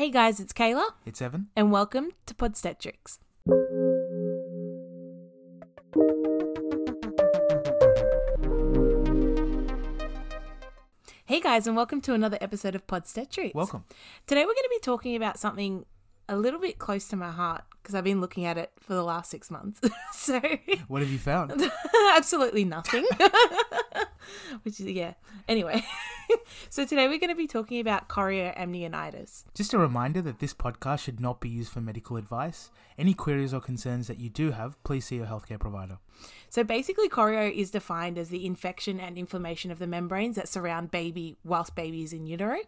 Hey guys, it's Kayla, It's Evan. and welcome to Podstetrics. Hey guys, and welcome to another episode of Podstetrics. Welcome. Today we're going to be talking about something a little bit close to my heart because I've been looking at it for the last six months. so, What have you found? absolutely nothing. Which is, yeah. Anyway, so today we're going to be talking about chorioamnionitis. Just a reminder that this podcast should not be used for medical advice. Any queries or concerns that you do have, please see your healthcare provider. So basically, chorio is defined as the infection and inflammation of the membranes that surround baby whilst baby is in utero.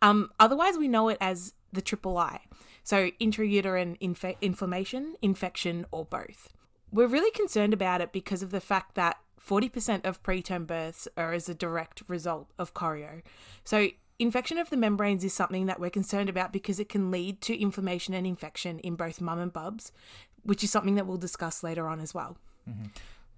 Um, otherwise, we know it as the triple I. So intrauterine infe- inflammation, infection, or both. We're really concerned about it because of the fact that 40% of preterm births are as a direct result of chorio. So infection of the membranes is something that we're concerned about because it can lead to inflammation and infection in both mum and bubs, which is something that we'll discuss later on as well. Mm-hmm.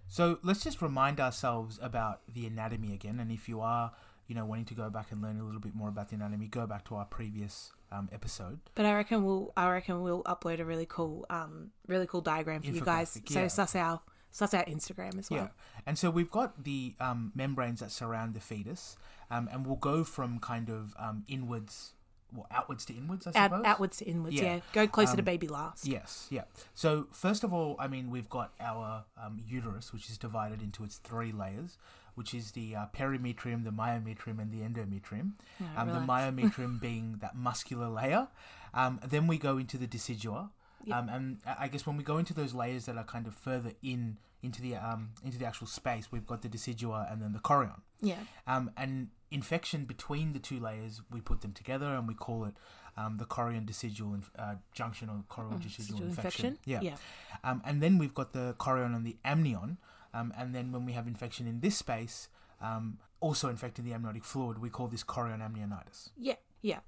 So let's just remind ourselves about the anatomy again. And if you are, you know, wanting to go back and learn a little bit more about the anatomy, go back to our previous um, episode. But I reckon we'll I reckon we'll upload a really cool um really cool diagram for you guys. So yeah. suss our suss our Instagram as well. Yeah. And so we've got the um, membranes that surround the fetus, um, and we'll go from kind of um, inwards, well, outwards to inwards, I Out, suppose. outwards to inwards, Yeah. yeah. Go closer to Um, baby last. Yes, yeah. So first of all, I mean, we've got our um, uterus, which is divided into its three layers, which is the uh, perimetrium, the myometrium, and the endometrium. Yeah, um, the myometrium being that muscular layer. Um, then we go into the decidua, Yep. um, and I I guess when we go into those layers that are kind of further in into the um, into the actual space, we've got the decidua and then the chorion. Yeah. Um, and infection between the two layers, we put them together and we call it um, the chorion decidual inf- uh, junction or chorion decidual Residual infection. Yeah. Yeah. Um, and then we've got the chorion and the amnion. Um, and then when we have infection in this space, um, also infecting the amniotic fluid, we call this chorion amnionitis. Yeah. Yeah.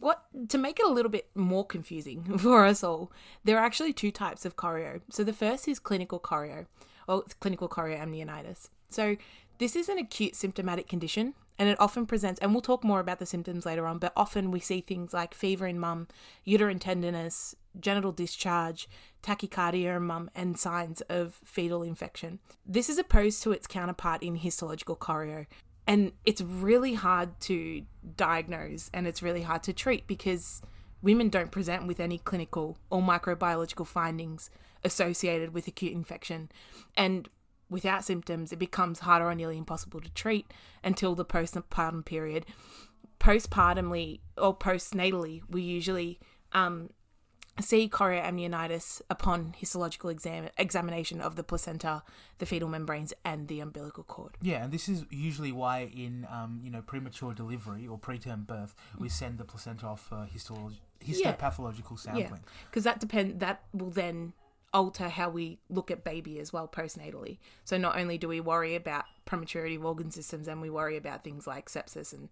What to make it a little bit more confusing for us all, there are actually two types of chorio. So the first is clinical chorio, or clinical chorioamnionitis. So this is an acute symptomatic condition and it often presents and we'll talk more about the symptoms later on, but often we see things like fever in mum, uterine tenderness, genital discharge, tachycardia in mum, and signs of fetal infection. This is opposed to its counterpart in histological chorio, and it's really hard to diagnose and it's really hard to treat because women don't present with any clinical or microbiological findings associated with acute infection and without symptoms it becomes harder or nearly impossible to treat until the postpartum period postpartumly or postnatally we usually um, see chorioamnionitis upon histological exam- examination of the placenta, the fetal membranes, and the umbilical cord. Yeah, and this is usually why in um, you know premature delivery or preterm birth we send the placenta off for histology, Yeah. histopathological sampling. because that depend that will then alter how we look at baby as well postnatally. So not only do we worry about prematurity of organ systems, and we worry about things like sepsis and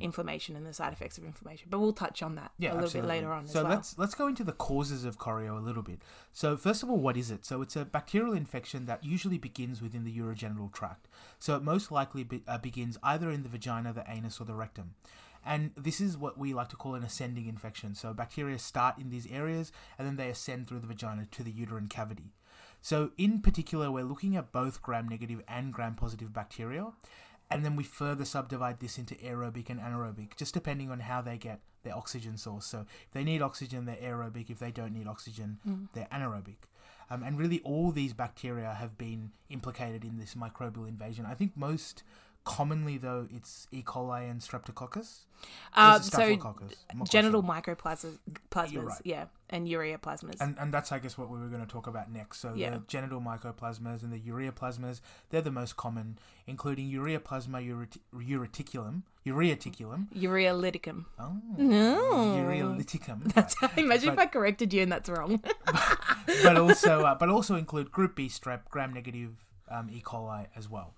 inflammation and the side effects of inflammation. But we'll touch on that Mm-hmm. Yeah, a little absolutely. bit later on So as well. let's let's go into the causes of chorio a little bit. So first of all, what is it? So it's a bacterial infection that usually begins within the urogenital tract. So it most likely be, uh, begins either in the vagina, the anus, or the rectum. And this is what we like to call an ascending infection. So bacteria start in these areas and then they ascend through the vagina to the uterine cavity. So in particular, we're looking at both gram-negative and gram-positive bacteria, and then we further subdivide this into aerobic and anaerobic, just depending on how they get their oxygen source. So if they need oxygen, they're aerobic. If they don't need oxygen, they're anaerobic. Um, and really, all these bacteria have been implicated in this microbial invasion. I think most commonly, though, it's E. coli and Streptococcus. Uh, so Staphylococcus? I'm not quite genital mycoplasmas, plasmas, right. yeah, and ureaplasmas. And, and that's, I guess, what we were going to talk about next. So Yeah. the genital mycoplasmas and the ureaplasmas, they're the most common, including ureaplasma ureti- ureticulum, ureaticulum, urea oh, No. urealyticum, That's imagine if I corrected you and that's wrong. but also uh, but also include group B strep, gram-negative um, E. coli as well.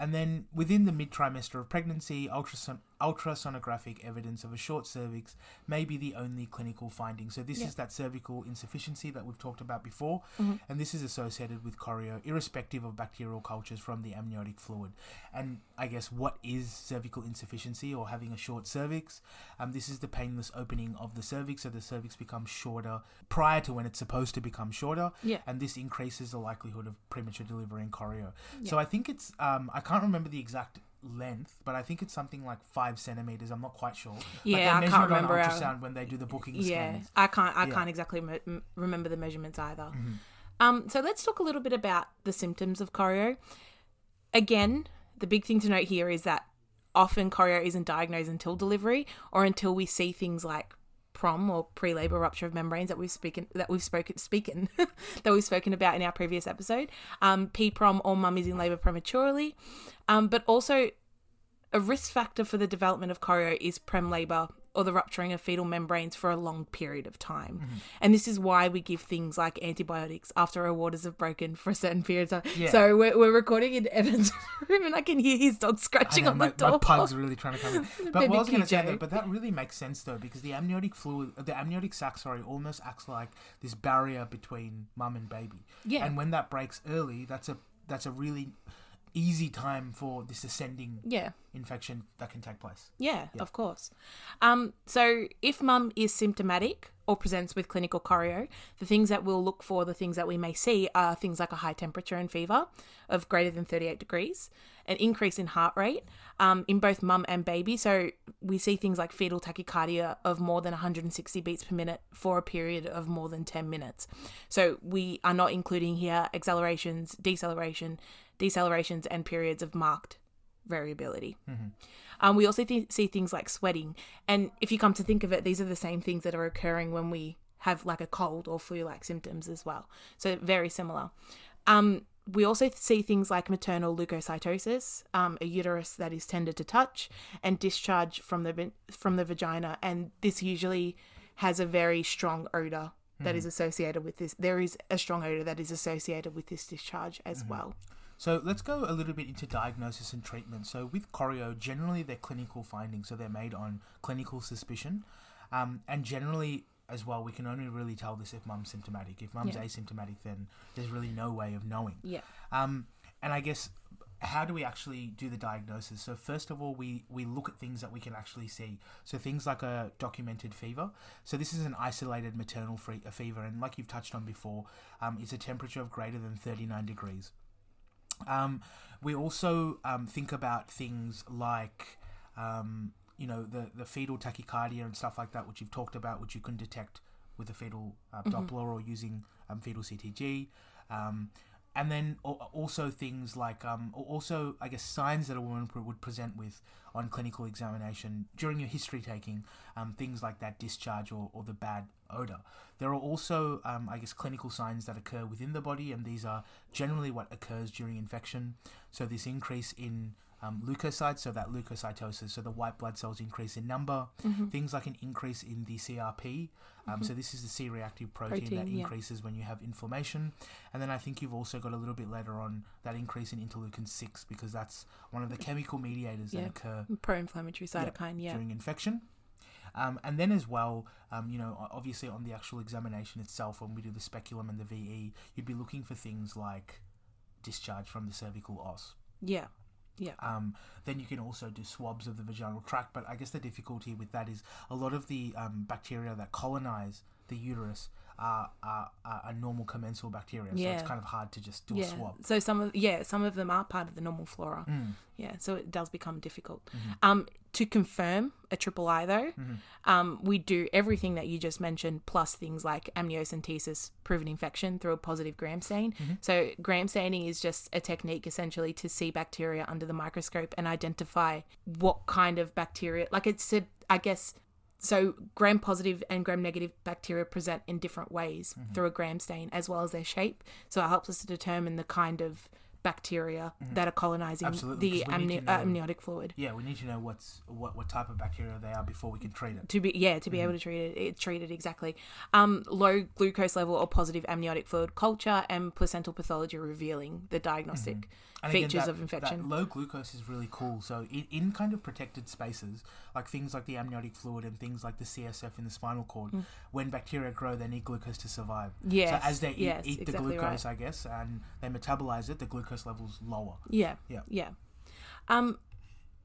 And then within the mid trimester of pregnancy, ultrason- ultrasonographic evidence of a short cervix may be the only clinical finding. So, this Yeah. is that cervical insufficiency that we've talked about before, Mhm. and this is associated with chorio, irrespective of bacterial cultures from the amniotic fluid. And I guess what is cervical insufficiency or having a short cervix? Um, this is the painless opening of the cervix, so the cervix becomes shorter prior to when it's supposed to become shorter, Yeah. and this increases the likelihood of premature delivery and chorio. Yeah. So I think it's um, I can't remember the exact length, but I think it's something like five centimeters. I'm not quite sure. Yeah, they I can't it on remember our- ultrasound when they do the booking Yeah, scans. I can't. I Yeah. can't exactly me- remember the measurements either. Mhm. Um, so let's talk a little bit about the symptoms of chorio. Again, the big thing to note here is that often chorio isn't diagnosed until delivery or until we see things like prom or pre-labor rupture of membranes that we've spoken that we've spoken speaking that we've spoken about in our previous episode. Um, P-prom or mummies in labor prematurely, um, but also a risk factor for the development of chorio is prem labor or the rupturing of fetal membranes for a long period of time. Mm-hmm. And this is why we give things like antibiotics after our waters have broken for a certain period of time. Yeah. So we're, we're recording in Evan's room and I can hear his dog scratching know, on my, the door. my pug's really trying to come in. But I was going to say though, but that really makes sense though, because the amniotic fluid, the amniotic sac, sorry, almost acts like this barrier between mum and baby. Yeah. And when that breaks early, that's a that's a really easy time for this ascending yeah. infection that can take place. Yeah, Yeah. of course. Um, so if mum is symptomatic or presents with clinical chorio, the things that we'll look for, the things that we may see are things like a high temperature and fever of greater than 38 degrees, an increase in heart rate um, in both mum and baby. So we see things like fetal tachycardia of more than 160 beats per minute for a period of more than 10 minutes. So we are not including here accelerations, deceleration, decelerations, and periods of marked variability. Um, we also th- see things like sweating, and if you come to think of it, these are the same things that are occurring when we have like a cold or flu-like symptoms as well. So very similar. Um, we also see things like maternal leukocytosis, um, a uterus that is tender to touch, and discharge from the from the vagina, and this usually has a very strong odor that is associated with this. There is a strong odor that is associated with this discharge as well. So let's go a little bit into diagnosis and treatment. So with chorio, generally they're clinical findings, so they're made on clinical suspicion, um, and generally as well, we can only really tell this if mum's symptomatic. If mum's Yeah. asymptomatic, then there's really no way of knowing. Yeah. Um, and I guess how do we actually do the diagnosis? So first of all, we we look at things that we can actually see. So things like a documented fever. So this is an isolated maternal free, a fever, and like you've touched on before, um, it's a temperature of greater than 39 degrees. Um, we also um, think about things like, um, you know, the, the fetal tachycardia and stuff like that, which you've talked about, which you can detect with a fetal uh, Doppler or using um, fetal CTG. Um, and then also things like, um, also, I guess, signs that a woman would present with on clinical examination during your history taking, um, things like that discharge or, or the bad odor. There are also, um, I guess, clinical signs that occur within the body, and these are generally what occurs during infection. So, this increase in um, leukocytes, so that leukocytosis, so the white blood cells increase in number, things like an increase in the CRP. Um, So, this is the C reactive protein, that Protein, yeah. increases when you have inflammation. And then I think you've also got a little bit later on that increase in interleukin 6 because that's one of the chemical mediators Yeah. that occur Pro-inflammatory cytokine, yeah. during infection. Um, and then as well, um, you know, obviously on the actual examination itself, when we do the speculum and the VE, you'd be looking for things like discharge from the cervical os. Yeah. Yeah. Um, then you can also do swabs of the vaginal tract, but I guess the difficulty with that is a lot of the um, bacteria that colonize the uterus are, are, are, normal commensal bacteria, so it's kind of hard to just do yeah. a swab. So some of yeah, some of them are part of the normal flora. Mm. Yeah, so it does become difficult. Mm-hmm. Um, to confirm a triple I though, um, we do everything that you just mentioned, plus things like amniocentesis, proven infection through a positive gram stain. Mm-hmm. So gram staining is just a technique essentially to see bacteria under the microscope and identify what kind of bacteria. Like it's a, I guess. So gram positive and gram negative bacteria present in different ways Mm-hmm. through a gram stain as well as their shape. So it helps us to determine the kind of bacteria that are colonizing Mm-hmm. Absolutely, the 'cause we need amni- to uh, amniotic fluid Yeah, we need to know what's what, what type of bacteria they are before we can treat it. to be yeah to be Mm-hmm. able to treat it, it treat it exactly um low glucose level or positive amniotic fluid culture and placental pathology revealing the diagnostic And again, features that- of infection. Low glucose is really cool. So in, in kind of protected spaces, like things like the amniotic fluid and things like the CSF in the spinal cord, when bacteria grow, they need glucose to survive. Mm. Yes, So as they eat, yes, eat the exactly glucose, right. I guess, and they metabolize it, the glucose level's lower. Yeah. Yeah. Yeah. Um,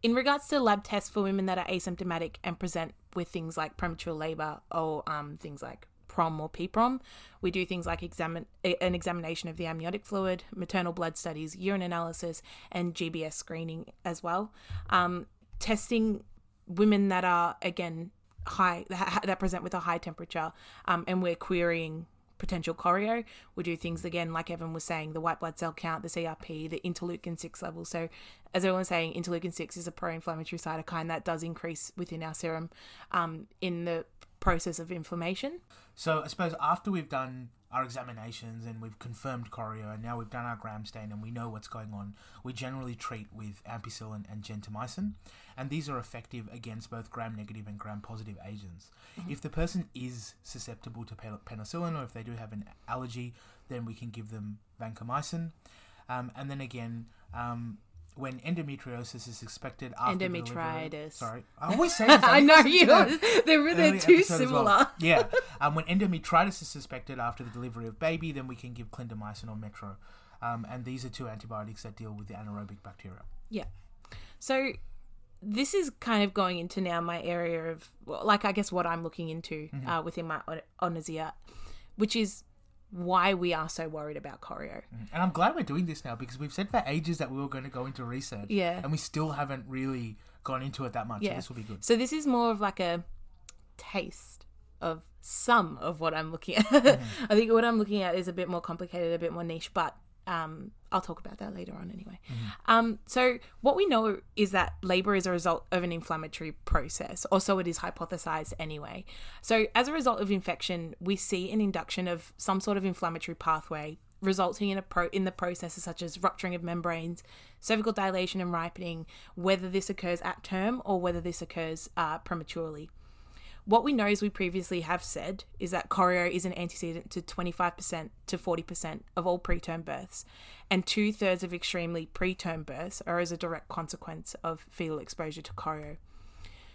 in regards to lab tests for women that are asymptomatic and present with things like premature labor or um, things like PROM or PPROM, we do things like examine an examination of the amniotic fluid, maternal blood studies, urine analysis, and GBS screening as well. Um, testing women that are again high that present with a high temperature, um, and we're querying potential chorio. We do things again, like Evan was saying, the white blood cell count, the CRP, the interleukin six level. So, as everyone's saying, interleukin six is a pro-inflammatory cytokine that does increase within our serum um, in the process of inflammation. So I suppose after we've done our examinations and we've confirmed chorio and now we've done our gram stain and we know what's going on, we generally treat with ampicillin and gentamicin, and these are effective against both gram negative and gram positive agents. If the person is susceptible to penicillin or if they do have an allergy, then we can give them vancomycin, um, and then again. Um, when endometriosis is suspected after Endometritis. sorry, I always say. I know you. They're really too as well. similar. Yeah. Um, when endometritis is suspected after the delivery of baby, then we can give clindamycin or metro. Um, and these are two antibiotics that deal with the anaerobic bacteria. Yeah. So this is kind of going into now my area of, well, like, I guess what I'm looking into uh, within my on- onasia, which is why we are so worried about chorio. And I'm glad we're doing this now because we've said for ages that we were going to go into research. Yeah. And we still haven't really gone into it that much. So Yeah. this will be good. So this is more of like a taste of some of what I'm looking at. Mm-hmm. I think what I'm looking at is a bit more complicated, a bit more niche, but um, I'll talk about that later on anyway. Mm-hmm. Um, so what we know is that labor is a result of an inflammatory process, or so it is hypothesized anyway. So as a result of infection, we see an induction of some sort of inflammatory pathway resulting in a pro in the processes such as rupturing of membranes, cervical dilation and ripening, whether this occurs at term or whether this occurs uh, prematurely. What we know, as we previously have said, is that chorio is an antecedent to 25% to 40% of all preterm births, and two thirds of extremely preterm births are as a direct consequence of fetal exposure to chorio.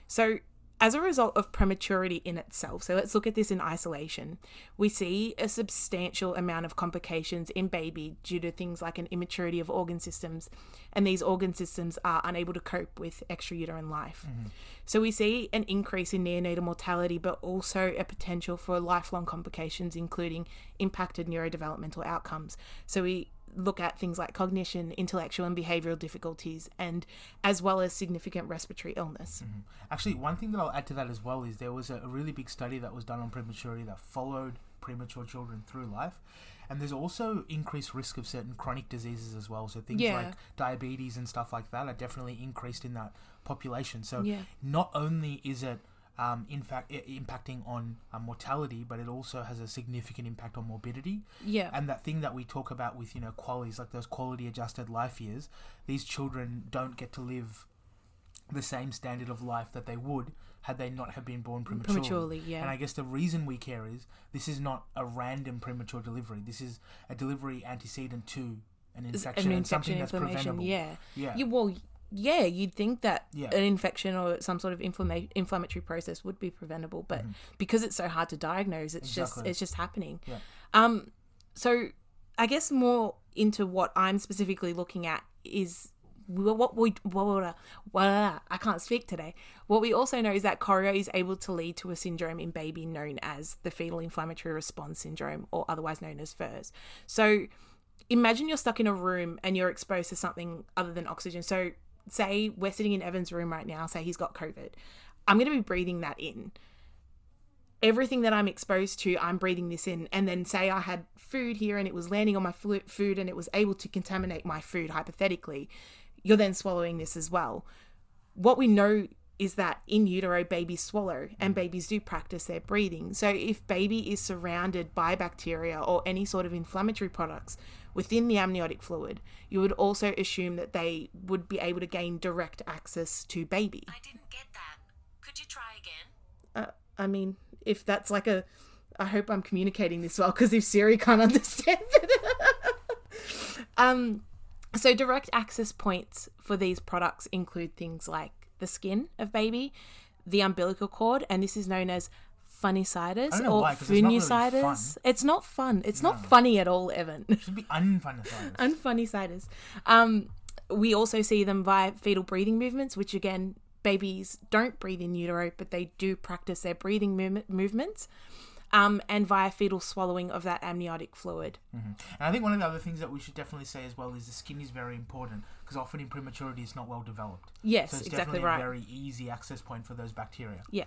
So, as a result of prematurity in itself, so let's look at this in isolation, we see a substantial amount of complications in baby due to things like an immaturity of organ systems, and these organ systems are unable to cope with extrauterine life. Mm-hmm. So we see an increase in neonatal mortality, but also a potential for lifelong complications, including impacted neurodevelopmental outcomes. So we look at things like cognition, intellectual and behavioral difficulties, and as well as significant respiratory illness. Mm-hmm. Actually, one thing that I'll add to that as well is there was a, a really big study that was done on prematurity that followed premature children through life. And there's also increased risk of certain chronic diseases as well. So things Yeah. like diabetes and stuff like that are definitely increased in that population. So Yeah. not only is it um, in fact i- impacting on uh, mortality, but it also has a significant impact on morbidity. Yeah. And that thing that we talk about with you know qualities like those quality adjusted life years, these children don't get to live the same standard of life that they would had they not have been born prematurely. Prematurely, yeah. And I guess the reason we care is this is not a random premature delivery. This is a delivery antecedent to an infection, an and something that's preventable. Yeah. Yeah. You, well, yeah, you'd think that Yeah. an infection or some sort of inflama- inflammatory process would be preventable, but because it's so hard to diagnose, it's just Mm-hmm. It's just happening. Yeah. Um. So, I guess more into what I'm specifically looking at is what we what, what I can't speak today. What we also know is that chorio is able to lead to a syndrome in baby known as the fetal inflammatory response syndrome, or otherwise known as FIRS. So imagine you're stuck in a room and you're exposed to something other than oxygen. So, say we're sitting in Evan's room right now, say he's got COVID. I'm going to be breathing that in. Everything that I'm exposed to, I'm breathing this in. And then, say I had food here and it was landing on my food and it was able to contaminate my food, hypothetically, you're then swallowing this as well. What we know is that in utero babies swallow and babies do practice their breathing. So if baby is surrounded by bacteria or any sort of inflammatory products within the amniotic fluid, you would also assume that they would be able to gain direct access to baby. I didn't get that. Could you try again? Uh, I mean, if that's like a I hope I'm communicating this well because if Siri can't understand it. um So, direct access points for these products include things like the skin of baby, the umbilical cord, and this is known as don't know or why, 'cause it's really fun. It's not fun. It's not funny at all, Evan. It should be unfunny. Unfunicitis. Um, we also see them via fetal breathing movements, which again, babies don't breathe in utero, but they do practice their breathing movement, movements. Um, and via fetal swallowing of that amniotic fluid. And I think one of the other things that we should definitely say as well is the skin is very important because often in prematurity it's not well developed. Yes, So it's exactly definitely right. a very easy access point for those bacteria. Yeah.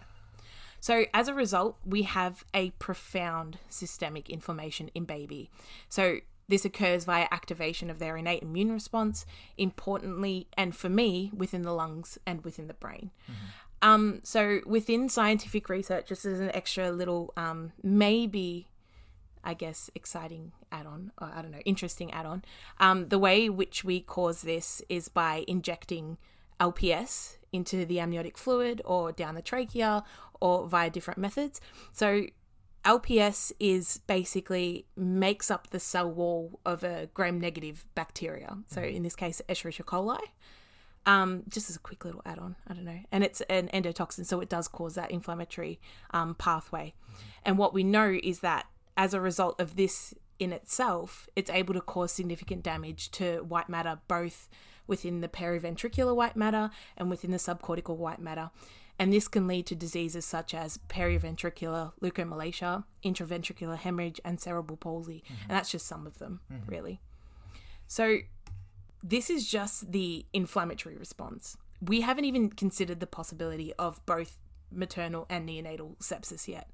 So, as a result, we have a profound systemic inflammation in baby. So, this occurs via activation of their innate immune response, importantly, and for me, within the lungs and within the brain. Um, so, within scientific research, just as an extra little, um, maybe, I guess, exciting add on, or I don't know, interesting add on, um, the way which we cause this is by injecting LPS into the amniotic fluid or down the trachea or via different methods. So LPS is basically makes up the cell wall of a gram negative bacteria. So in this case, Escherichia coli. Um, just as a quick little add-on, I don't know, and it's an endotoxin, so it does cause that inflammatory um, pathway. And what we know is that as a result of this in itself, it's able to cause significant damage to white matter, both within the periventricular white matter and within the subcortical white matter. And this can lead to diseases such as periventricular leukomalacia, intraventricular hemorrhage, and cerebral palsy. Mm-hmm. And that's just some of them, mm-hmm. really. So, this is just the inflammatory response. We haven't even considered the possibility of both maternal and neonatal sepsis yet.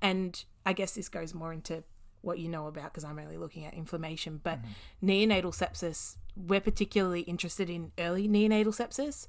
And I guess this goes more into what you know about because I'm only looking at inflammation. But mm-hmm. neonatal sepsis, we're particularly interested in early neonatal sepsis.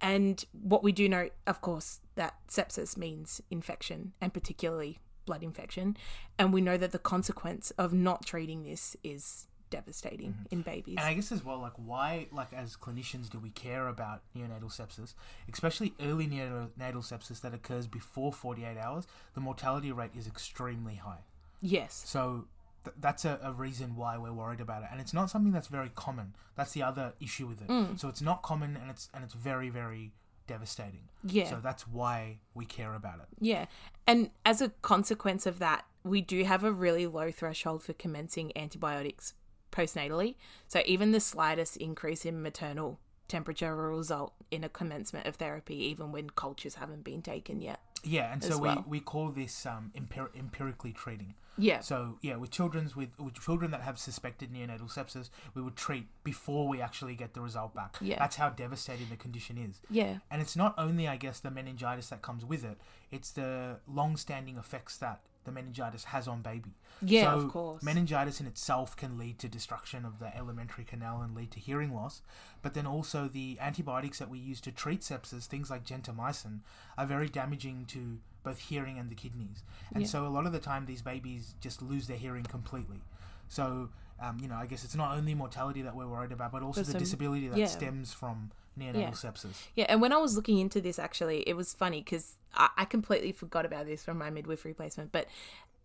And what we do know, of course, that sepsis means infection and particularly blood infection. And we know that the consequence of not treating this is devastating mm-hmm. in babies. And I guess as well, like why, like as clinicians, do we care about neonatal sepsis, especially early neonatal sepsis that occurs before 48 hours? The mortality rate is extremely high. yes. So th- that's a, a reason why we're worried about it, and it's not something that's very common. That's the other issue with it. Mm. So it's not common, and it's and it's very very devastating. Yeah. So that's why we care about it. Yeah. And as a consequence of that, we do have a really low threshold for commencing antibiotics postnatally. So even the slightest increase in maternal temperature will result in a commencement of therapy, even when cultures haven't been taken yet. Yeah, and so well. we, we call this um, empir- empirically treating. Yeah. So yeah, with children's with, with children that have suspected neonatal sepsis, we would treat before we actually get the result back. Yeah. That's how devastating the condition is. Yeah. And it's not only, I guess, the meningitis that comes with it; it's the long-standing effects that the meningitis has on baby. Yeah, so of course. Meningitis in itself can lead to destruction of the elementary canal and lead to hearing loss. But then also the antibiotics that we use to treat sepsis, things like gentamicin, are very damaging to both hearing and the kidneys. And Yeah. so a lot of the time, these babies just lose their hearing completely. So, um, you know, I guess it's not only mortality that we're worried about, but also But the some- disability that yeah. stems from neonatal Yeah. sepsis. Yeah, and when I was looking into this, actually, it was funny because I, I completely forgot about this from my midwifery placement. But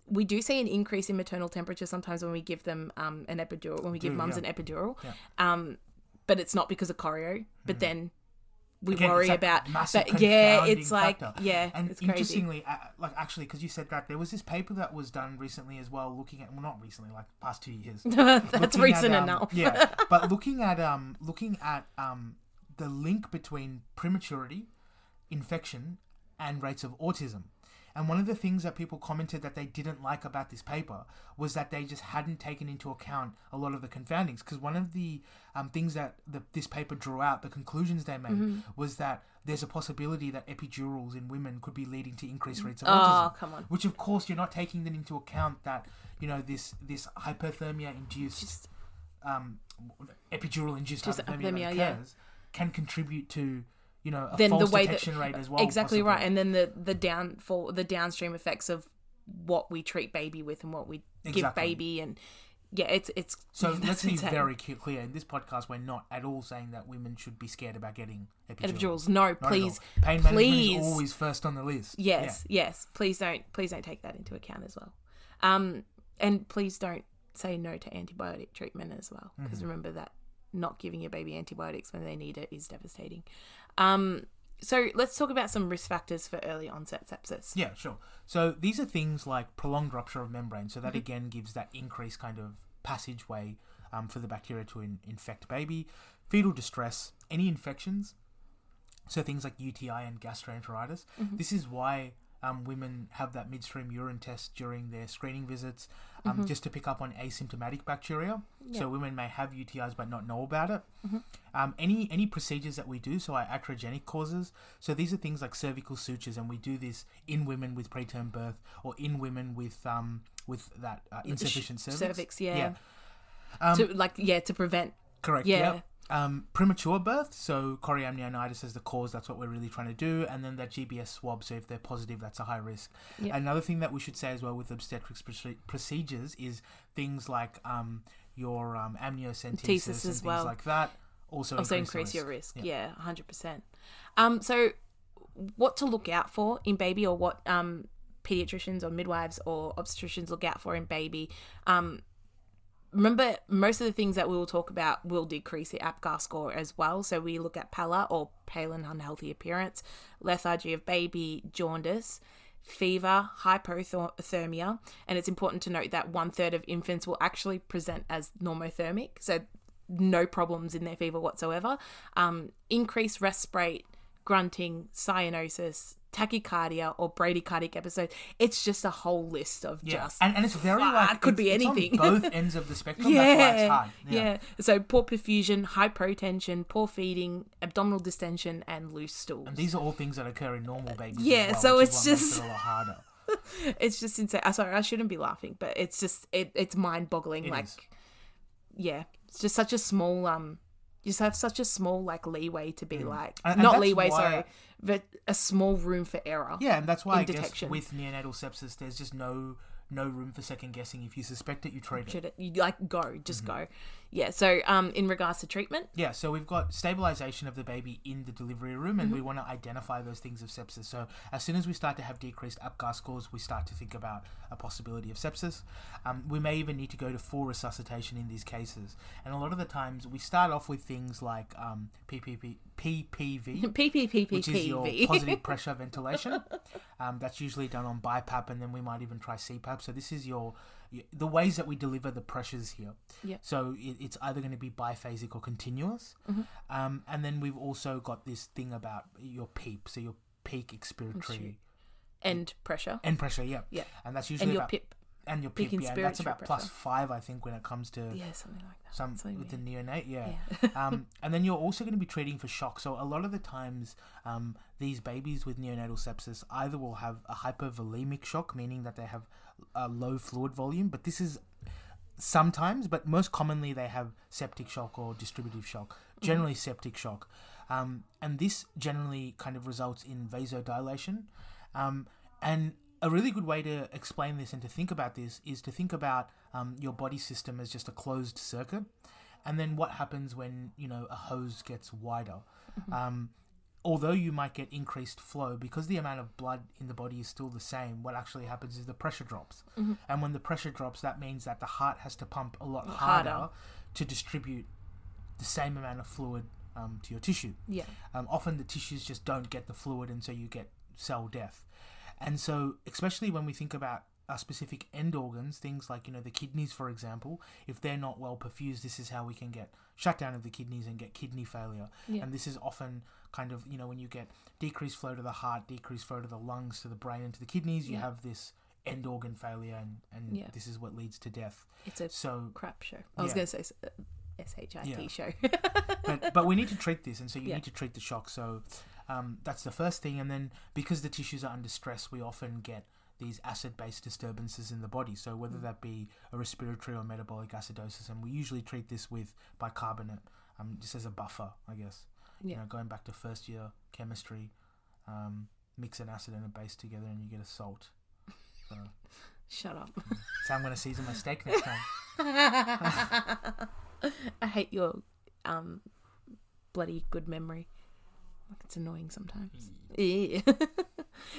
we do see an increase in maternal temperature sometimes when we give them um, an epidural, when we give do, mums yeah. an epidural. Yeah. Um, but it's not because of chorio. But then we Again, worry about. massive But yeah, it's like factor. yeah, and it's interestingly, uh, like actually, because you said that there was this paper that was done recently as well, looking at well, not recently, like past two years. That's recent at, um, enough. yeah, but looking at um, looking at um, the link between prematurity, infection, and rates of autism. And one of the things that people commented that they didn't like about this paper was that they just hadn't taken into account a lot of the confoundings. Because one of the um, things that the, this paper drew out, the conclusions they made, Mm-hmm. was that there's a possibility that epidurals in women could be leading to increased rates of Oh, autism. come on. Which, of course, you're not taking that into account that you know this this hypothermia induced um, epidural induced Just hypothermia, hypothermia, that yeah. can contribute to you know a then the false way that rate as well. exactly possibly. right, and then the the downfall, the downstream effects of what we treat baby with and what we give baby, and yeah, it's it's So let's be insane. very clear. In this podcast, we're not at all saying that women should be scared about getting epidurals. No, Not please, Pain please. management is always first on the list. Yes, yes. Please don't please don't take that into account as well. Um and please don't say no to antibiotic treatment as well because remember that not giving your baby antibiotics when they need it is devastating. Um, so let's talk about some risk factors for early onset sepsis. Yeah, sure. So these are things like prolonged rupture of membrane. So that Mm-hmm. again gives that increased kind of passageway um, for the bacteria to in- infect baby. Fetal distress, any infections. So things like UTI and gastroenteritis. Mm-hmm. This is why um, women have that midstream urine test during their screening visits, um, just to pick up on asymptomatic bacteria. Mm-hmm. So women may have UTIs but not know about it. Mm-hmm. Um, any any procedures that we do, so our iatrogenic causes. So these are things like cervical sutures, and we do this in women with preterm birth or in women with um with that uh, insufficient cervix. cervix, yeah. Um, to like yeah to prevent Correct. Yeah. Yeah. Um, premature birth, so chorioamnionitis is the cause. That's what we're really trying to do, and then that GBS swab. So if they're positive, that's a high risk. Yeah. Another thing that we should say as well with obstetrics procedures is things like um, your um, amniocentesis Tesis and things well. like that. Also, also increase, increase your risk. Yeah. Yeah, hundred percent. Um, so what to look out for in baby, or what um pediatricians or midwives or obstetricians look out for in baby. Um, remember, most of the things that we will talk about will decrease the APGAR score as well. So we look at pallor or pale and unhealthy appearance, lethargy of baby, jaundice. Fever, hypothermia, and it's important to note that one third of infants will actually present as normothermic, so no problems in their fever whatsoever. Um, increased rest rate, grunting, cyanosis, tachycardia, or bradycardic episode. It's just a whole list of Yeah, just and, and it's very fuck, like it could be anything. both ends of the spectrum. That's why it's yeah, hard. yeah. So poor perfusion, hypotension, poor feeding, abdominal distension, and loose stools. And these are all things that occur in normal babies. Yeah, well, so it's just- it a lot harder. it's just insane. Uh, sorry, I shouldn't be laughing, but it's just it, it's mind boggling. It Like, is. yeah, it's just such a small um. You just have such a small like leeway to be like Mm. And- and not leeway, why- sorry, but a small room for error. Yeah, and that's why I guess with neonatal sepsis, there's just no no room for second guessing. If you suspect it, you treat it. It, you like go, just Mm-hmm. go. Yeah. So um, in regards to treatment, Yeah, so we've got stabilization of the baby in the delivery room, and we Mm-hmm. want to identify those things of sepsis. So as soon as we start to have decreased APGAR scores, we start to think about a possibility of sepsis. Um, we may even need to go to full resuscitation in these cases, and a lot of the times we start off with things like um, PPP, PPV, which is your positive pressure ventilation. Um, that's usually done on BiPAP, and then we might even try CPAP. So this is your the ways that we deliver the pressures here. Yeah. So it, it's either going to be biphasic or continuous, Mm-hmm. um, and then we've also got this thing about your PEEP, so your peak expiratory End pressure end pressure. Yeah. Yeah. And that's usually and your about pip. And your. Yeah, that's about pressure. five, I think, when it comes to Yeah, something like that. some Something with the neonate, yeah. Yeah. um, and then you're also going to be treating for shock. So a lot of the times, um, these babies with neonatal sepsis either will have a hypovolemic shock, meaning that they have a low fluid volume, but this is sometimes, but most commonly they have septic shock or distributive shock. Generally, septic shock, um, and this generally kind of results in vasodilation. Um, and a really good way to explain this and to think about this is to think about um, your body system as just a closed circuit, and then what happens when you know a hose gets wider. Um, although you might get increased flow because the amount of blood in the body is still the same, what actually happens is the pressure drops. And when the pressure drops, that means that the heart has to pump a lot harder, Harder. to distribute the same amount of fluid um, to your tissue. Yeah. Um, often the tissues just don't get the fluid, and so you get cell death. And so, especially when we think about our specific end organs, things like you know the kidneys, for example, if they're not well perfused, this is how we can get shutdown of the kidneys and get kidney failure. Yeah. And this is often kind of you know when you get decreased flow to the heart, decreased flow to the lungs, to the brain, and to the kidneys, you Yeah. have this end organ failure, and and Yeah. this is what leads to death. It's a So crap show. I was going to say s- uh, S-H-I-T show. but but we need to treat this, and so you need to treat the shock. So um, that's the first thing, and then because the tissues are under stress, we often get these acid-base disturbances in the body. So Mm. whether that be a respiratory or metabolic acidosis, and we usually treat this with bicarbonate, um, just as a buffer, I guess. You know, going back to first year chemistry, um, mix an acid and a base together, and you get a salt. So, Shut up. so I'm going to season my steak next time. I hate your um bloody good memory. Like it's annoying sometimes. Yeah.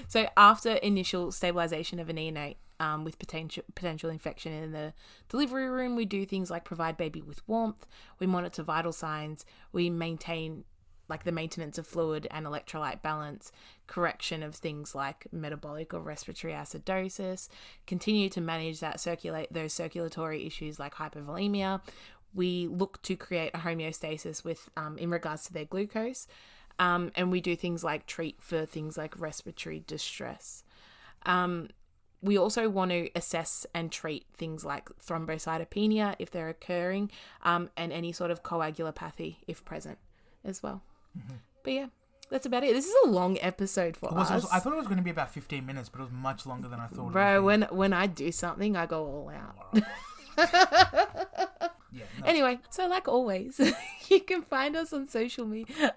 So after initial stabilization of a neonate um, with potential potential infection in the delivery room, we do things like provide baby with warmth, we monitor vital signs, we maintain like the maintenance of fluid and electrolyte balance, correction of things like metabolic or respiratory acidosis, continue to manage that circulate those circulatory issues like hypovolemia. We look to create a homeostasis with um, in regards to their glucose, um, and we do things like treat for things like respiratory distress. Um, we also want to assess and treat things like thrombocytopenia if they're occurring, um, and any sort of coagulopathy if present as well. But yeah, that's about it. This is a long episode for us. was- I thought it was going to be about 15 minutes, but it was much longer than I thought. Bro, when when I do something, I go all out. Yeah, no. Anyway, so like always, you can find us on social media.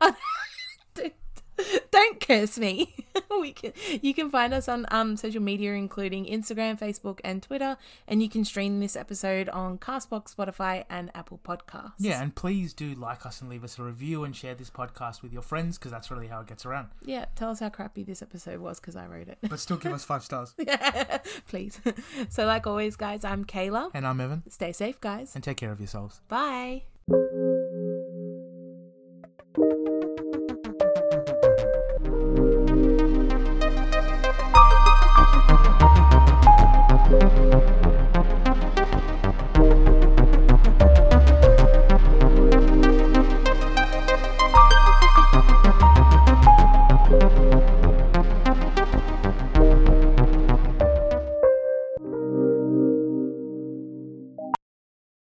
don't, curse me. we can you can find us on um social media including Instagram, Facebook, and Twitter, and you can stream this episode on Castbox, Spotify, and Apple Podcasts. Yeah, and please do like us and leave us a review and share this podcast with your friends because that's really how it gets around. yeah. Tell us how crappy this episode was because I wrote it. But still give us five stars. yeah, Please. So like always, guys, I'm Kayla. And I'm Evan, Stay safe, guys. and take care of yourselves. Bye.